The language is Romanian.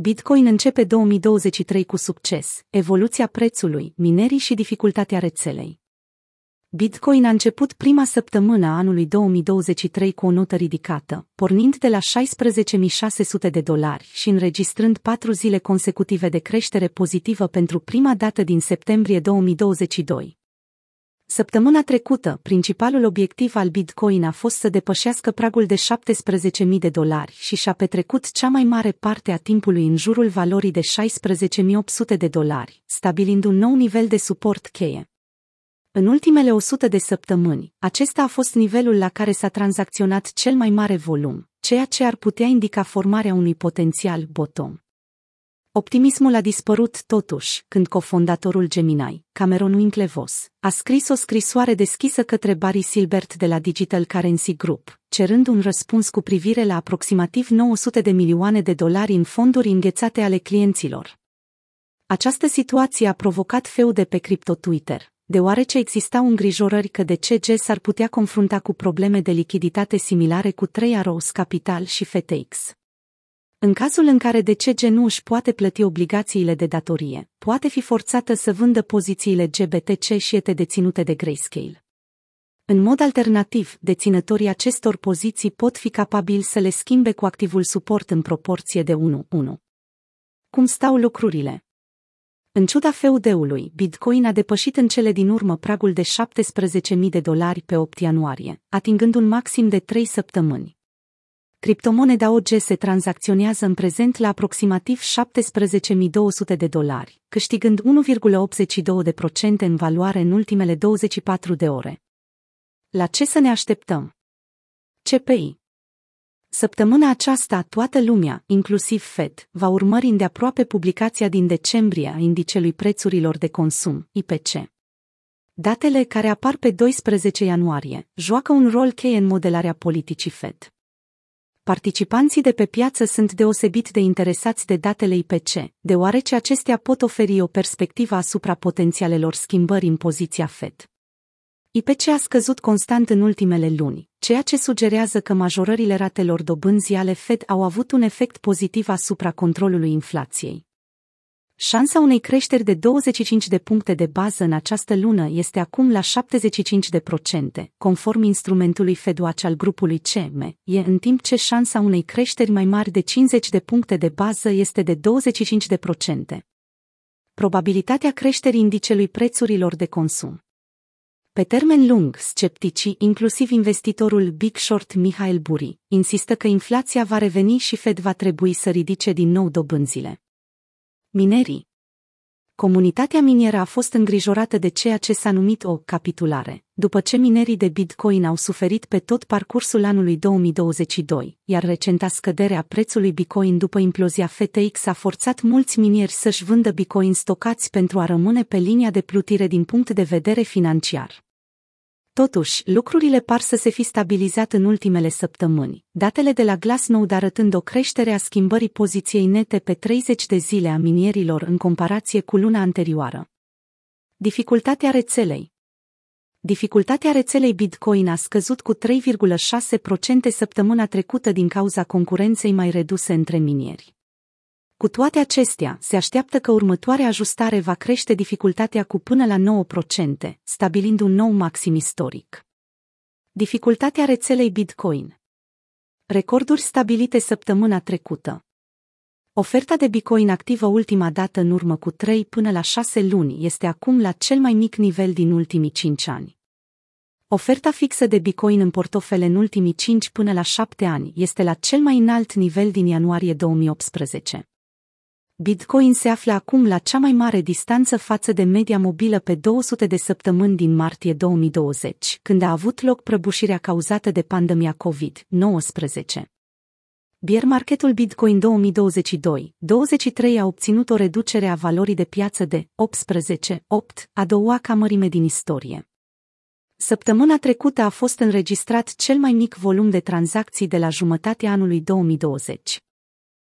Bitcoin începe 2023 cu succes, evoluția prețului, minerii și dificultatea rețelei. Bitcoin a început prima săptămână a anului 2023 cu o notă ridicată, pornind de la 16.600 de dolari și înregistrând patru zile consecutive de creștere pozitivă pentru prima dată din septembrie 2022. Săptămâna trecută, principalul obiectiv al Bitcoin a fost să depășească pragul de 17.000 de dolari și și-a petrecut cea mai mare parte a timpului în jurul valorii de 16.800 de dolari, stabilind un nou nivel de suport cheie. În ultimele 100 de săptămâni, acesta a fost nivelul la care s-a tranzacționat cel mai mare volum, ceea ce ar putea indica formarea unui potențial bottom. Optimismul a dispărut totuși când cofondatorul Gemini, Cameron Winklevoss, a scris o scrisoare deschisă către Barry Silbert de la Digital Currency Group, cerând un răspuns cu privire la aproximativ 900 de milioane de dolari în fonduri înghețate ale clienților. Această situație a provocat feude pe cripto Twitter, deoarece existau îngrijorări că DCG s-ar putea confrunta cu probleme de lichiditate similare cu 3 Arrows Capital și FTX. În cazul în care DCG nu își poate plăti obligațiile de datorie, poate fi forțată să vândă pozițiile GBTC și ete deținute de Grayscale. În mod alternativ, deținătorii acestor poziții pot fi capabili să le schimbe cu activul suport în proporție de 1-1. Cum stau lucrurile? În ciuda feudeului, Bitcoin a depășit în cele din urmă pragul de 17.000 de dolari pe 8 ianuarie, atingând un maxim de 3 săptămâni. Criptomoneda OG se tranzacționează în prezent la aproximativ 17.200 de dolari, câștigând 1,82% în valoare în ultimele 24 de ore. La ce să ne așteptăm? CPI Săptămâna aceasta, toată lumea, inclusiv Fed, va urmări îndeaproape publicația din decembrie a indicelui prețurilor de consum, IPC. Datele care apar pe 12 ianuarie joacă un rol cheie în modelarea politicii Fed participanții de pe piață sunt deosebit de interesați de datele IPC, deoarece acestea pot oferi o perspectivă asupra potențialelor schimbări în poziția Fed. IPC a scăzut constant în ultimele luni, ceea ce sugerează că majorările ratelor dobânzii ale Fed au avut un efect pozitiv asupra controlului inflației. Șansa unei creșteri de 25 de puncte de bază în această lună este acum la 75 de procente, conform instrumentului FedWatch al grupului CM, e în timp ce șansa unei creșteri mai mari de 50 de puncte de bază este de 25 de procente. Probabilitatea creșterii indicelui prețurilor de consum. Pe termen lung, scepticii, inclusiv investitorul Big Short Mihail Buri, insistă că inflația va reveni și Fed va trebui să ridice din nou dobânzile. Minerii Comunitatea minieră a fost îngrijorată de ceea ce s-a numit o capitulare, după ce minerii de Bitcoin au suferit pe tot parcursul anului 2022, iar recenta scădere a prețului Bitcoin după implozia FTX a forțat mulți minieri să-și vândă Bitcoin stocați pentru a rămâne pe linia de plutire din punct de vedere financiar. Totuși, lucrurile par să se fi stabilizat în ultimele săptămâni, datele de la Glassnode arătând o creștere a schimbării poziției nete pe 30 de zile a minierilor în comparație cu luna anterioară. Dificultatea rețelei Dificultatea rețelei Bitcoin a scăzut cu 3,6% săptămâna trecută din cauza concurenței mai reduse între minieri. Cu toate acestea, se așteaptă că următoarea ajustare va crește dificultatea cu până la 9%, stabilind un nou maxim istoric. Dificultatea rețelei Bitcoin Recorduri stabilite săptămâna trecută. Oferta de Bitcoin activă ultima dată în urmă cu 3 până la 6 luni este acum la cel mai mic nivel din ultimii 5 ani. Oferta fixă de Bitcoin în portofele în ultimii 5 până la 7 ani este la cel mai înalt nivel din ianuarie 2018. Bitcoin se află acum la cea mai mare distanță față de media mobilă pe 200 de săptămâni din martie 2020, când a avut loc prăbușirea cauzată de pandemia COVID-19. Bier marketul Bitcoin 2022, 23 a obținut o reducere a valorii de piață de 18,8, a doua ca mărime din istorie. Săptămâna trecută a fost înregistrat cel mai mic volum de tranzacții de la jumătatea anului 2020.